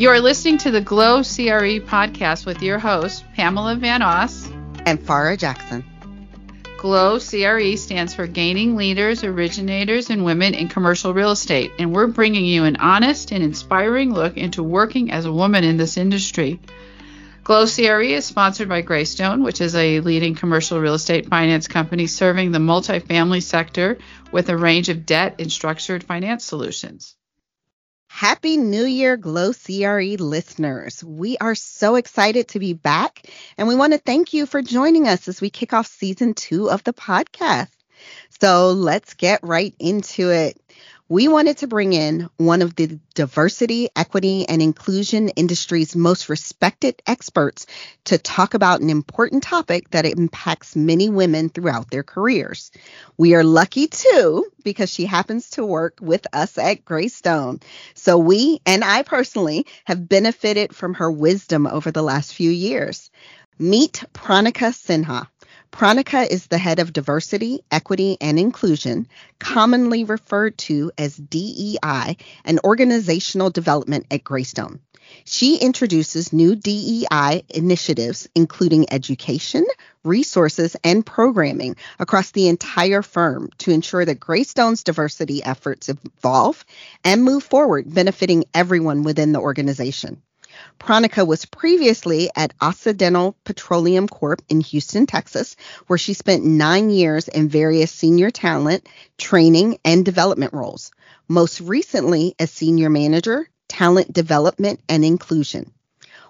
You are listening to the Glow CRE podcast with your host, Pamela Van Os and Pharrah Jackson. GLOW CRE stands for Gaining Leaders, Originators, and Women in Commercial Real Estate, and we're bringing you an honest and inspiring look into working as a woman in this industry. GLOW CRE is sponsored by Greystone, which is a leading commercial real estate finance company serving the multifamily sector with a range of debt and structured finance solutions. Happy New Year, Glow CRE listeners. We are so excited to be back, and we want to thank you for joining us as we kick off season two of the podcast. So let's get right into it we wanted to bring in one of the diversity, equity, and inclusion industry's most respected experts to talk about an important topic that impacts many women throughout their careers. We are lucky too because she happens to work with us at Greystone. So we, and I personally, have benefited from her wisdom over the last few years. Meet Pranika Sinha. Pranika is the head of diversity, equity, and inclusion, commonly referred to as DEI, and organizational development at Greystone. She introduces new DEI initiatives, including education, resources, and programming across the entire firm to ensure that Greystone's diversity efforts evolve and move forward, benefiting everyone within the organization. Pranika was previously at Occidental Petroleum Corp in Houston, Texas, where she spent nine years in various senior talent, training, and development roles, most recently as senior manager, talent development, and inclusion.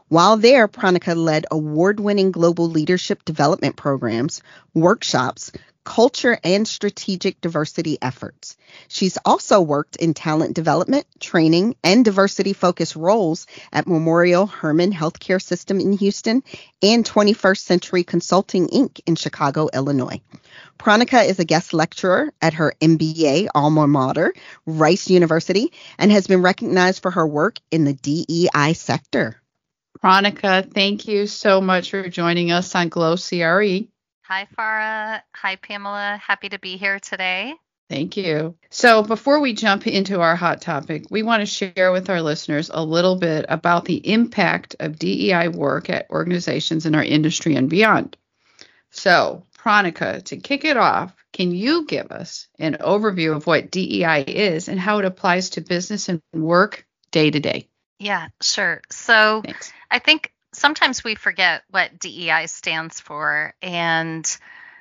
While there, Pranika led award winning global leadership development programs, workshops, culture and strategic diversity efforts. She's also worked in talent development, training, and diversity focused roles at Memorial Hermann Healthcare System in Houston and 21st Century Consulting Inc. in Chicago, Illinois. Pranika is a guest lecturer at her MBA alma mater, Rice University, and has been recognized for her work in the DEI sector. Pranika, thank you so much for joining us on Glow CRE. Hi, Pharrah. Hi, Pamela. Happy to be here today. Thank you. So, before we jump into our hot topic, we want to share with our listeners a little bit about the impact of DEI work at organizations in our industry and beyond. So, Pranika, to kick it off, can you give us an overview of what DEI is and how it applies to business and work day to day? Yeah, sure. So, Thanks. I think sometimes we forget what DEI stands for. And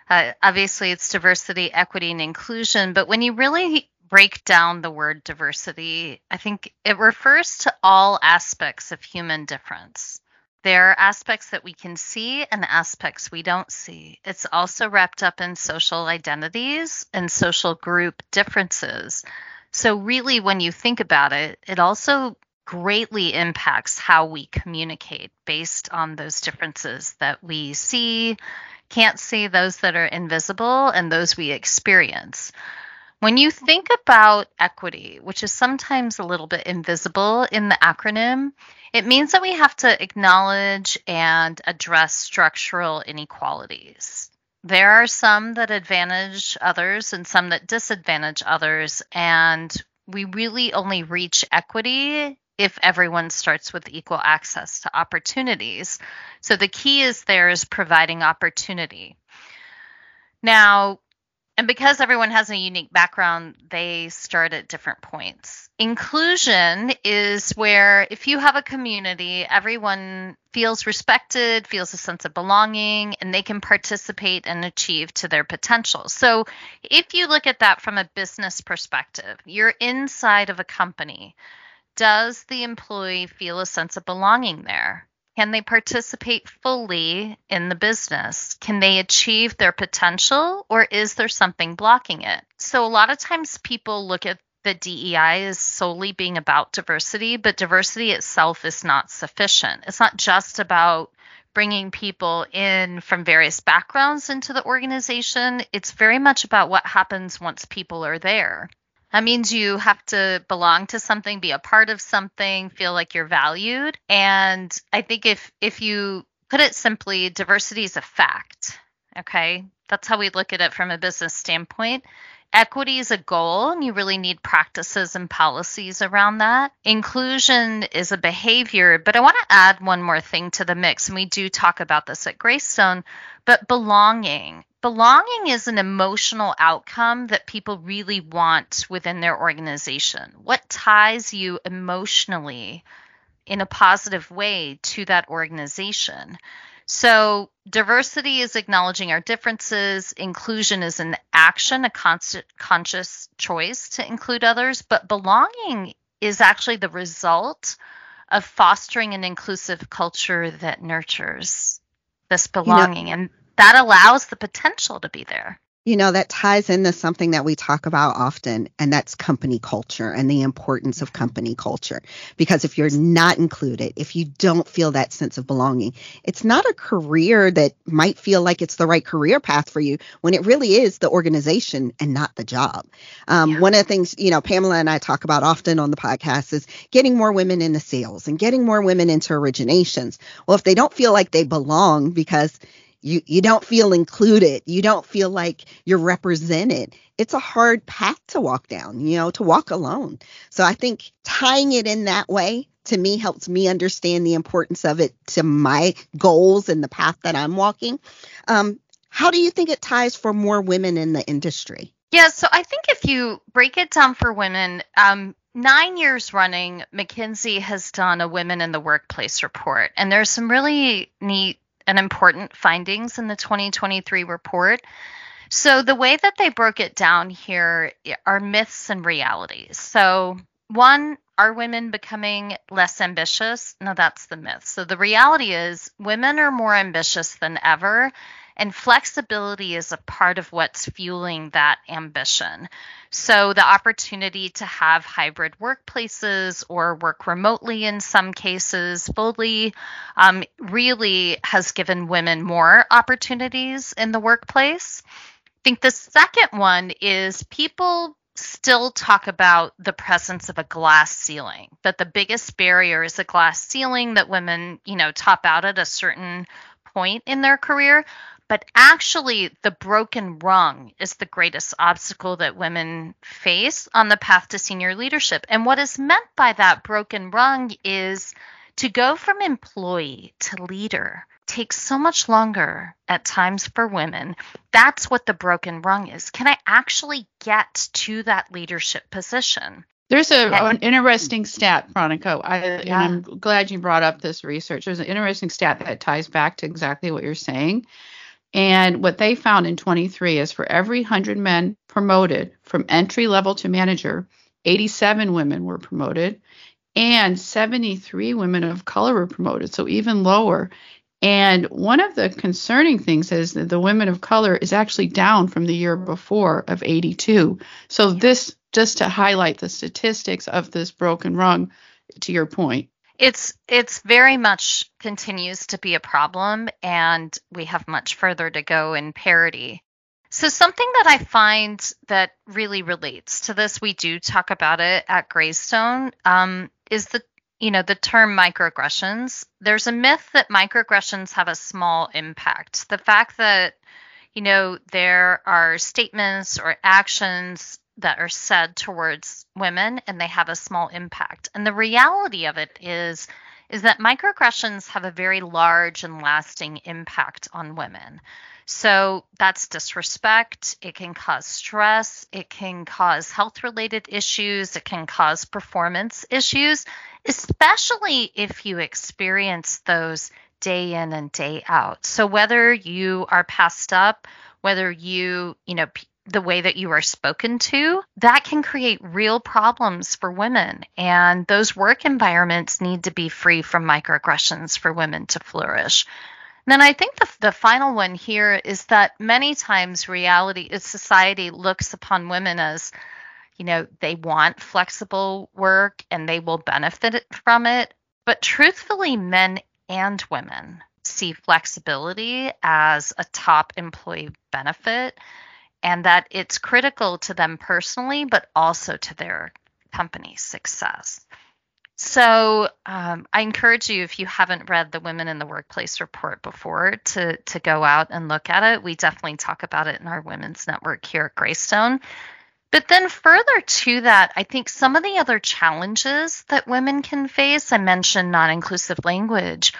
uh, obviously, it's diversity, equity, and inclusion. But when you really break down the word diversity, I think it refers to all aspects of human difference. There are aspects that we can see and aspects we don't see. It's also wrapped up in social identities and social group differences. So, really, when you think about it, it also greatly impacts how we communicate based on those differences that we see, can't see, those that are invisible, and those we experience. When you think about equity, which is sometimes a little bit invisible in the acronym, it means that we have to acknowledge and address structural inequalities. There are some that advantage others and some that disadvantage others, and we really only reach equity if everyone starts with equal access to opportunities. So the key is there is providing opportunity. Now, and because everyone has a unique background, they start at different points. Inclusion is where if you have a community, everyone feels respected, feels a sense of belonging, and they can participate and achieve to their potential. So if you look at that from a business perspective, you're inside of a company does the employee feel a sense of belonging there? Can they participate fully in the business? Can they achieve their potential or is there something blocking it? So, a lot of times people look at the DEI as solely being about diversity, but diversity itself is not sufficient. It's not just about bringing people in from various backgrounds into the organization, it's very much about what happens once people are there. That means you have to belong to something, be a part of something, feel like you're valued. And I think if if you put it simply, diversity is a fact. Okay? That's how we look at it from a business standpoint. Equity is a goal, and you really need practices and policies around that. Inclusion is a behavior, but I want to add one more thing to the mix, and we do talk about this at Greystone, but belonging. Belonging is an emotional outcome that people really want within their organization. What ties you emotionally in a positive way to that organization? So, diversity is acknowledging our differences, inclusion is an action, a constant conscious choice to include others, but belonging is actually the result of fostering an inclusive culture that nurtures this belonging you know, and that allows the potential to be there. You know, that ties into something that we talk about often, and that's company culture and the importance of company culture. Because if you're not included, if you don't feel that sense of belonging, it's not a career that might feel like it's the right career path for you when it really is the organization and not the job. Um, yeah. One of the things, you know, Pamela and I talk about often on the podcast is getting more women into sales and getting more women into originations. Well, if they don't feel like they belong because you you don't feel included. You don't feel like you're represented. It's a hard path to walk down you know to walk alone. So i think tying it in that way to me helps me understand the importance of it to my goals and the path that i'm walking. Um, how do you think it ties for more women in the industry? Yeah so i think if you break it down for women um, nine years running, McKinsey has done a Women in the Workplace report, and there's some really neat and important findings in the 2023 report. So, the way that they broke it down here are myths and realities. So, one, are women becoming less ambitious? No, that's the myth. So, the reality is women are more ambitious than ever, and flexibility is a part of what's fueling that ambition. So, the opportunity to have hybrid workplaces or work remotely in some cases fully um, really has given women more opportunities in the workplace. I think the second one is people still talk about the presence of a glass ceiling that the biggest barrier is a glass ceiling that women you know top out at a certain point in their career but actually, the broken rung is the greatest obstacle that women face on the path to senior leadership. And what is meant by that broken rung is to go from employee to leader takes so much longer at times for women. That's what the broken rung is. Can I actually get to that leadership position? There's a, an interesting stat, Pranika, I, yeah. and I'm glad you brought up this research. There's an interesting stat that ties back to exactly what you're saying. And what they found in 23 is for every 100 men promoted from entry level to manager, 87 women were promoted and 73 women of color were promoted, so even lower. And one of the concerning things is that the women of color is actually down from the year before of 82. So this just to highlight the statistics of this broken rung to your point. It's it's very much continues to be a problem and we have much further to go in parity. So something that i find that really relates to this we do talk about it at greystone um, is the you know the term microaggressions there's a myth that microaggressions have a small impact the fact that you know there are statements or actions that are said towards women and they have a small impact. And the reality of it is is that microaggressions have a very large and lasting impact on women. So that's disrespect, it can cause stress, it can cause health related issues, it can cause performance issues, especially if you experience those day in and day out. So whether you are passed up, whether you, you know, the way that you are spoken to, that can create real problems for women. And those work environments need to be free from microaggressions for women to flourish. And then I think the, the final one here is that many times reality is society looks upon women as, you know, they want flexible work and they will benefit from it. But truthfully, men and women see flexibility as a top employee benefit and that it's critical to them personally, but also to their company's success. So um, I encourage you, if you haven't read the Women in the Workplace report before, to to go out and look at it. We definitely talk about it in our women's network here at Greystone. But then, further to that, I think some of the other challenges that women can face, I mentioned non inclusive language,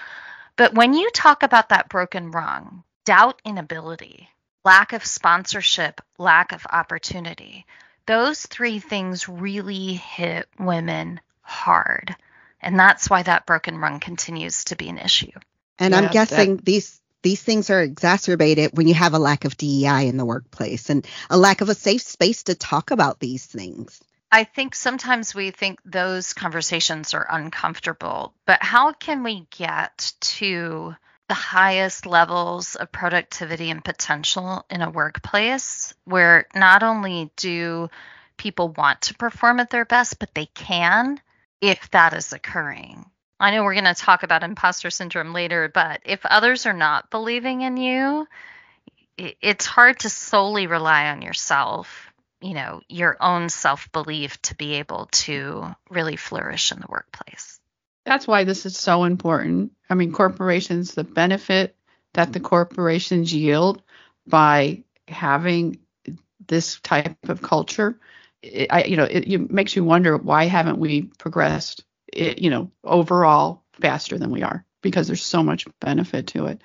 but when you talk about that broken rung, doubt inability, lack of sponsorship, lack of opportunity, those three things really hit women hard. And that's why that broken rung continues to be an issue. And I'm guessing that- these these things are exacerbated when you have a lack of DEI in the workplace and a lack of a safe space to talk about these things. I think sometimes we think those conversations are uncomfortable, but how can we get to the highest levels of productivity and potential in a workplace where not only do people want to perform at their best, but they can if that is occurring? I know we're going to talk about imposter syndrome later, but if others are not believing in you, it's hard to solely rely on yourself, you know, your own self belief to be able to really flourish in the workplace. That's why this is so important. I mean, corporations, the benefit that the corporations yield by having this type of culture, it, I, you know, it, it makes you wonder why haven't we progressed it, you know, overall faster than we are because there's so much benefit to it.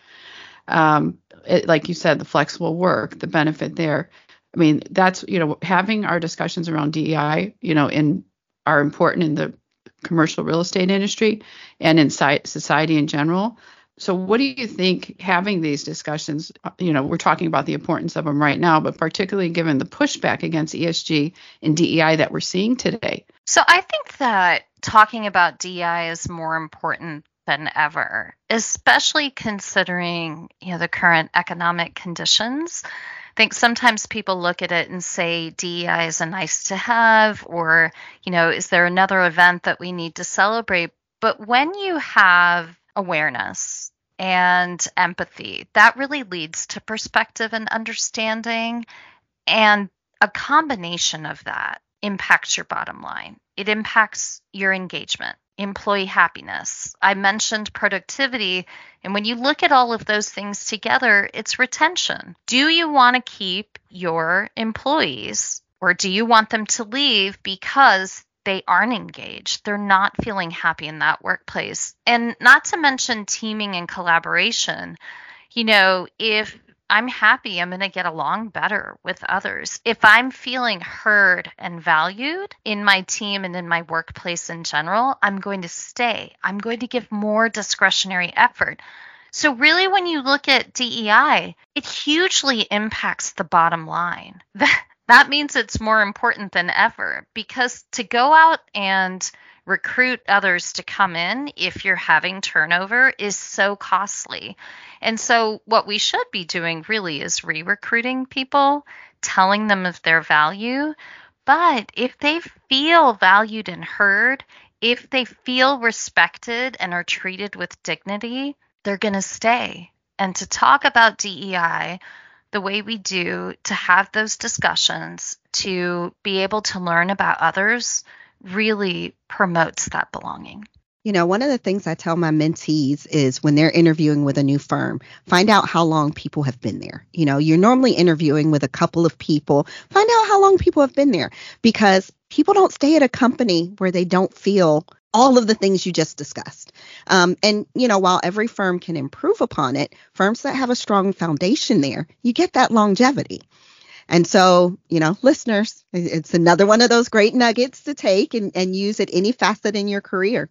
Um, it, like you said, the flexible work, the benefit there. I mean, that's you know, having our discussions around DEI, you know, in are important in the commercial real estate industry and in society in general. So, what do you think having these discussions? You know, we're talking about the importance of them right now, but particularly given the pushback against ESG and DEI that we're seeing today. So, I think that talking about DEI is more important than ever, especially considering you know the current economic conditions. I think sometimes people look at it and say DEI is a nice to have, or you know, is there another event that we need to celebrate? But when you have awareness and empathy, that really leads to perspective and understanding, and a combination of that impacts your bottom line. It impacts your engagement, employee happiness. I mentioned productivity. And when you look at all of those things together, it's retention. Do you want to keep your employees or do you want them to leave because they aren't engaged. They're not feeling happy in that workplace. And not to mention teaming and collaboration. You know, if I'm happy. I'm going to get along better with others. If I'm feeling heard and valued in my team and in my workplace in general, I'm going to stay. I'm going to give more discretionary effort. So, really, when you look at DEI, it hugely impacts the bottom line. that means it's more important than ever because to go out and recruit others to come in if you're having turnover is so costly. And so, what we should be doing really is re recruiting people, telling them of their value. But if they feel valued and heard, if they feel respected and are treated with dignity, they're going to stay. And to talk about DEI the way we do, to have those discussions, to be able to learn about others, really promotes that belonging. You know, one of the things I tell my mentees is when they're interviewing with a new firm, find out how long people have been there. You know, you're normally interviewing with a couple of people, find out how long people have been there because people don't stay at a company where they don't feel all of the things you just discussed. Um, and, you know, while every firm can improve upon it, firms that have a strong foundation there, you get that longevity. And so, you know, listeners, it's another one of those great nuggets to take and, and use at any facet in your career.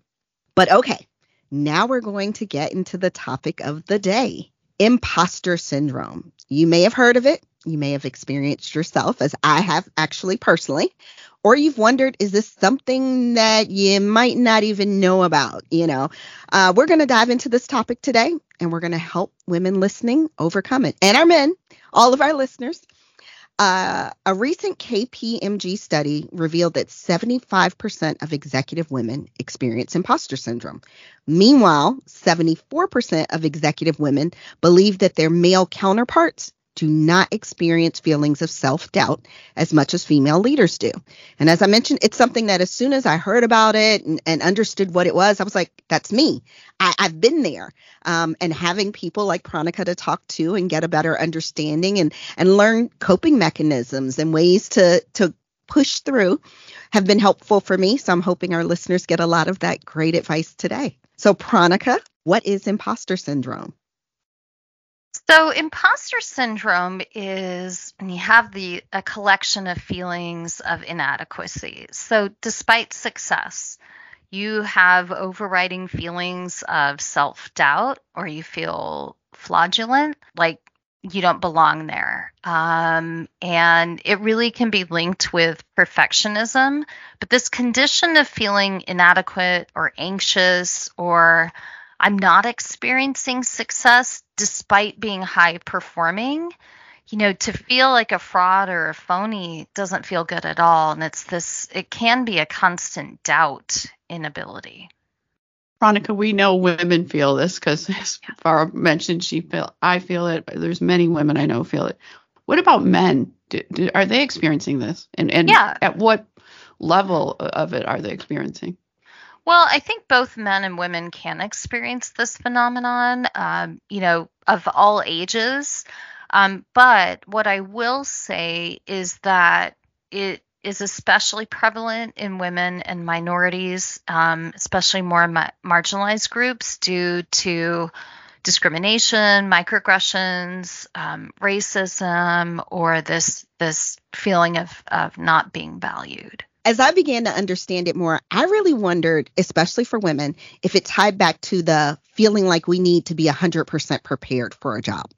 But okay, now we're going to get into the topic of the day imposter syndrome. You may have heard of it. You may have experienced yourself, as I have actually personally, or you've wondered, is this something that you might not even know about? You know, uh, we're going to dive into this topic today and we're going to help women listening overcome it and our men, all of our listeners. Uh, a recent KPMG study revealed that 75% of executive women experience imposter syndrome. Meanwhile, 74% of executive women believe that their male counterparts do not experience feelings of self doubt as much as female leaders do. And as I mentioned, it's something that as soon as I heard about it and, and understood what it was, I was like, that's me. I, have been there. Um, and having people like Pranika to talk to and get a better understanding and, and learn coping mechanisms and ways to, to push through have been helpful for me. So I'm hoping our listeners get a lot of that great advice today. So, Pranika, what is imposter syndrome? So, imposter syndrome is you have the a collection of feelings of inadequacy. So, despite success, you have overriding feelings of self doubt, or you feel fraudulent, like you don't belong there. Um, and it really can be linked with perfectionism. But this condition of feeling inadequate or anxious or I'm not experiencing success despite being high performing, you know, to feel like a fraud or a phony doesn't feel good at all. And it's this, it can be a constant doubt inability. Pranika, we know women feel this because, as Pharrah mentioned, she feel I feel it. There's many women I know feel it. What about men? Do, do, are they experiencing this? And and yeah. at what level of it are they experiencing? Well, I think both men and women can experience this phenomenon, um, you know, of all ages. Um, but what I will say is that it is especially prevalent in women and minorities, um, especially more ma- marginalized groups, due to discrimination, microaggressions, um, racism, or this this feeling of of not being valued as I began to understand it more, I really wondered, especially for women, if it tied back to the feeling like we need to be 100% prepared for a job.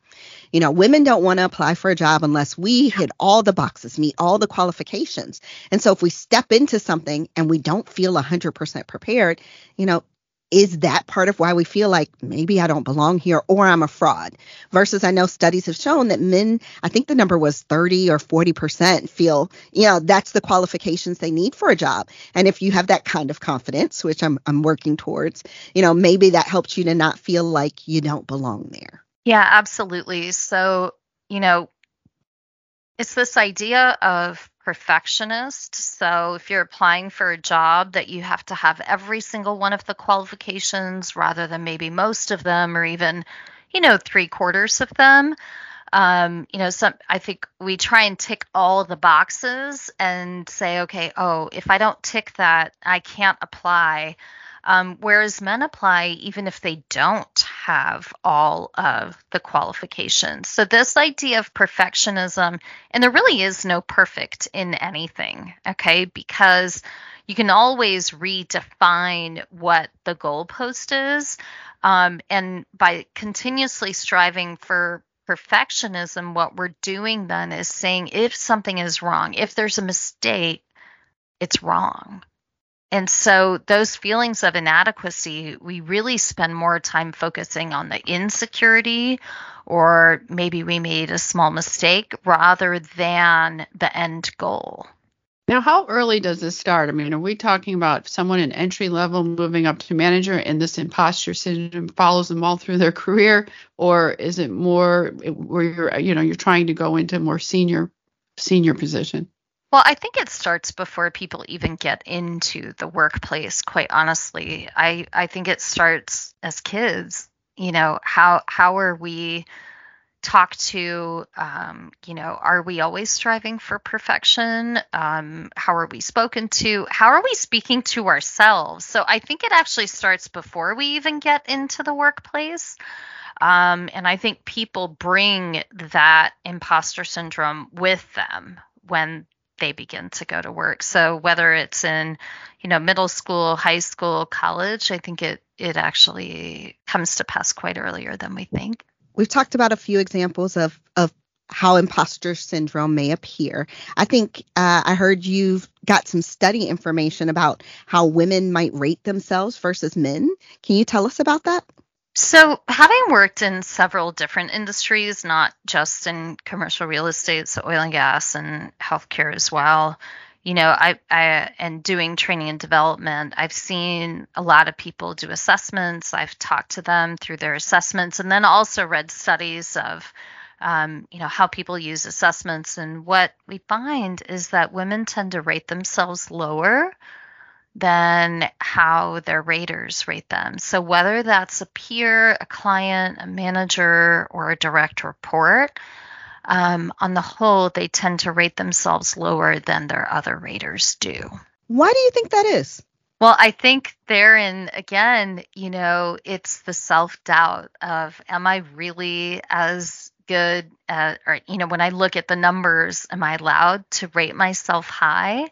You know, women don't want to apply for a job unless we hit all the boxes, meet all the qualifications. And so if we step into something and we don't feel 100% prepared, you know, is that part of why we feel like maybe I don't belong here or I'm a fraud? Versus I know studies have shown that men, I think the number was 30 or 40% feel, you know, that's the qualifications they need for a job. And if you have that kind of confidence, which I'm I'm working towards, you know, maybe that helps you to not feel like you don't belong there. Yeah, absolutely. So, you know, it's this idea of perfectionist. So if you're applying for a job that you have to have every single one of the qualifications rather than maybe most of them or even, you know, three quarters of them. Um, you know, some I think we try and tick all the boxes and say, okay, oh, if I don't tick that, I can't apply. Um, whereas men apply even if they don't have all of the qualifications. So, this idea of perfectionism, and there really is no perfect in anything, okay, because you can always redefine what the goalpost is. Um, and by continuously striving for perfectionism, what we're doing then is saying if something is wrong, if there's a mistake, it's wrong. And so, those feelings of inadequacy, we really spend more time focusing on the insecurity, or maybe we made a small mistake rather than the end goal. Now, how early does this start? I mean, are we talking about someone in entry level moving up to manager and this imposter syndrome follows them all through their career? Or is it more where you're, you know, you're trying to go into more senior, senior position? Well, I think it starts before people even get into the workplace, quite honestly. I, I think it starts as kids. You know, how how are we talked to um, you know are we always striving for perfection um, how are we spoken to how are we speaking to ourselves so i think it actually starts before we even get into the workplace um, and i think people bring that imposter syndrome with them when they begin to go to work. So whether it's in, you know, middle school, high school, college, I think it it actually comes to pass quite earlier than we think. We've talked about a few examples of of how imposter syndrome may appear. I think uh, I heard you've got some study information about how women might rate themselves versus men. Can you tell us about that? So, having worked in several different industries, not just in commercial real estate, so oil and gas and healthcare as well, you know, I, I and doing training and development, I've seen a lot of people do assessments. I've talked to them through their assessments, and then also read studies of, um, you know, how people use assessments. And what we find is that women tend to rate themselves lower than how their raters rate them. So whether that's a peer, a client, a manager, or a direct report, um, on the whole, they tend to rate themselves lower than their other raters do. Why do you think that is? Well, I think therein, again, you know, it's the self doubt of, am I really as good at, or, you know, when I look at the numbers, am I allowed to rate myself high?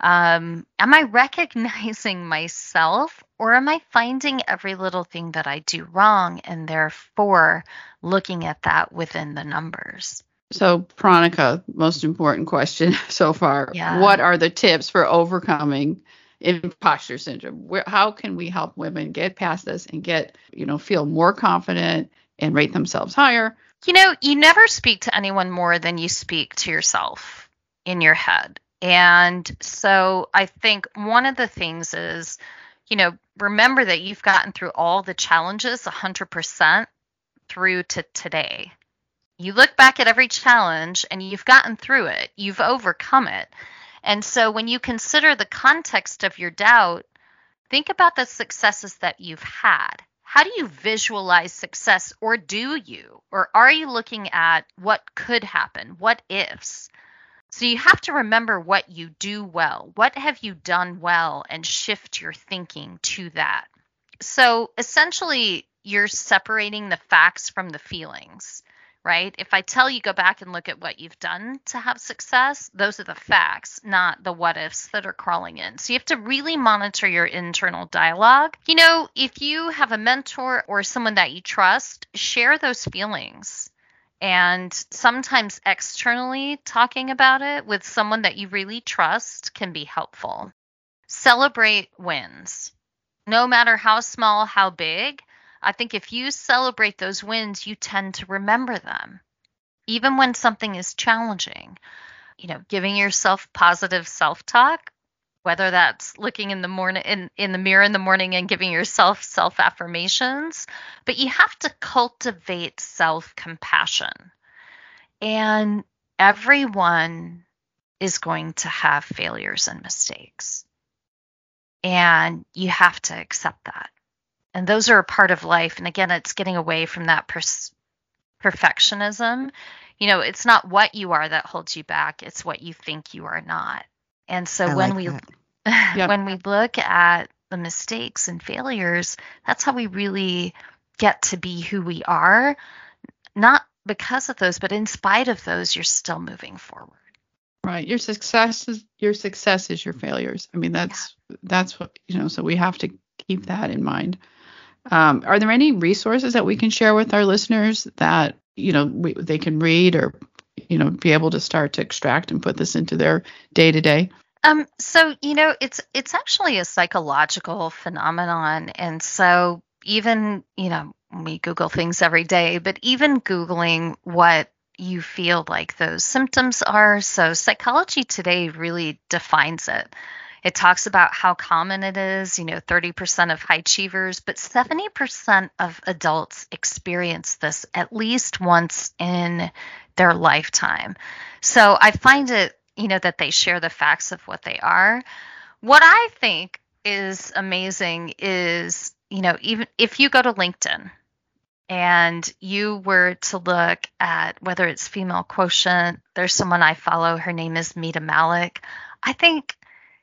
Um, am I recognizing myself or am I finding every little thing that I do wrong and therefore looking at that within the numbers? So, Pranika, most important question so far. Yeah. What are the tips for overcoming imposter syndrome? Where, how can we help women get past this and get, you know, feel more confident and rate themselves higher? You know, you never speak to anyone more than you speak to yourself in your head. And so I think one of the things is, you know, remember that you've gotten through all the challenges 100% through to today. You look back at every challenge and you've gotten through it, you've overcome it. And so when you consider the context of your doubt, think about the successes that you've had. How do you visualize success, or do you? Or are you looking at what could happen, what ifs? So you have to remember what you do well. What have you done well and shift your thinking to that. So essentially, you're separating the facts from the feelings, right? If I tell you go back and look at what you've done to have success, those are the facts, not the what ifs that are crawling in. So you have to really monitor your internal dialogue. You know, if you have a mentor or someone that you trust, share those feelings and sometimes externally talking about it with someone that you really trust can be helpful. Celebrate wins. No matter how small, how big, I think if you celebrate those wins, you tend to remember them. Even when something is challenging, you know, giving yourself positive self talk whether that's looking in the morning in, in the mirror in the morning and giving yourself self affirmations but you have to cultivate self compassion and everyone is going to have failures and mistakes. And you have to accept that. And those are a part of life. And again it's getting away from that pers- perfectionism. You know it's not what you are that holds you back. It's what you think you are not and so I when like we yep. when we look at the mistakes and failures, that's how we really get to be who we are. Not because of those, but in spite of those, you're still moving forward. Right. Your success is your success is your failures. I mean, that's yeah. that's what you know. So we have to keep that in mind. Um, are there any resources that we can share with our listeners that you know we, they can read or you know be able to start to extract and put this into their day to day? Um, so you know, it's it's actually a psychological phenomenon, and so even you know we Google things every day, but even Googling what you feel like those symptoms are. So psychology today really defines it. It talks about how common it is, you know, 30% of high achievers, but 70% of adults experience this at least once in their lifetime. So I find it you know that they share the facts of what they are what i think is amazing is you know even if you go to linkedin and you were to look at whether it's female quotient there's someone i follow her name is Mita Mallick. i think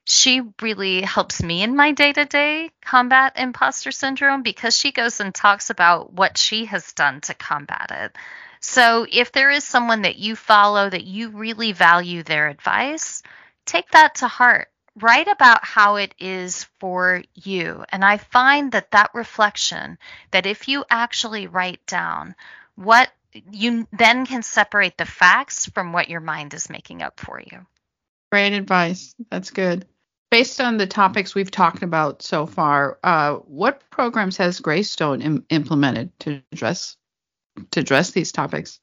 she really helps me in my day-to-day combat imposter syndrome because she goes and talks about what she has done to combat it so if there is someone that you follow that you really value their advice, take that to heart. Write about how it is for you. And I find that that reflection, that if you actually write down what you then can separate the facts from what your mind is making up for you. Great advice. That's good. Based on the topics we've talked about so far, uh, what programs has Greystone Im- implemented to address to address these topics?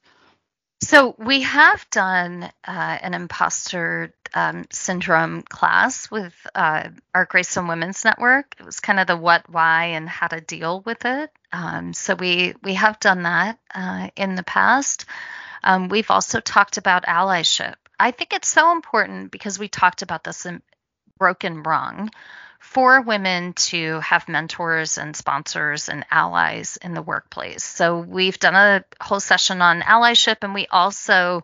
So we have done uh, an imposter um, syndrome class with uh, our Greystone Women's Network. It was kind of the what, why, and how to deal with it. Um, so we we have done that uh, in the past. Um, we've also talked about allyship. I think it's so important because we talked about this in Broken Rung for women to have mentors and sponsors and allies in the workplace. So we've done a whole session on allyship, and we also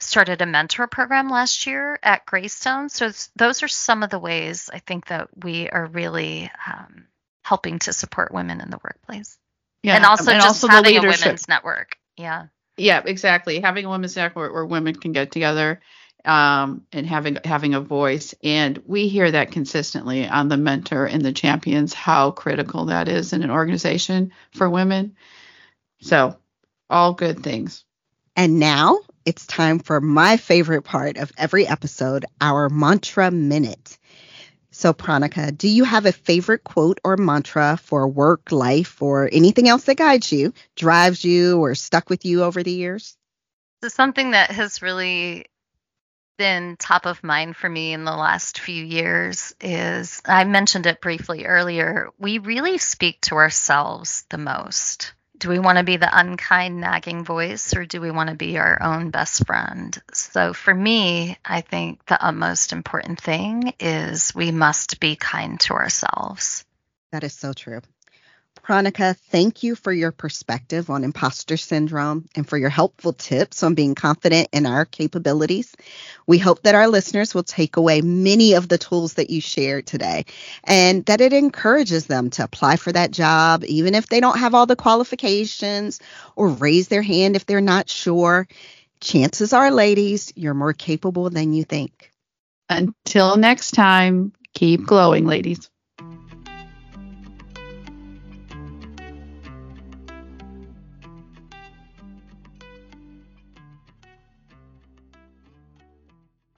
started a mentor program last year at Greystone. So those are some of the ways I think that we are really um, helping to support women in the workplace. Yeah, and also and just also having a women's network. Yeah. Yeah, exactly. Having a women's network where women can get together um, and having having a voice. And we hear that consistently on the mentor and the champions how critical that is in an organization for women. So, all good things. And now it's time for my favorite part of every episode, our mantra minute. So, Pranika, do you have a favorite quote or mantra for work, life, or anything else that guides you, drives you, or stuck with you over the years? So, something that has really been top of mind for me in the last few years is I mentioned it briefly earlier. We really speak to ourselves the most. Do we want to be the unkind nagging voice or do we want to be our own best friend? So for me i think the utmost important thing is we must be kind to ourselves. That is so true Pranika, thank you for your perspective on imposter syndrome and for your helpful tips on being confident in our capabilities. We hope that our listeners will take away many of the tools that you shared today and that it encourages them to apply for that job, even if they don't have all the qualifications or raise their hand if they're not sure. Chances are, ladies, you're more capable than you think. Until next time, keep glowing, ladies.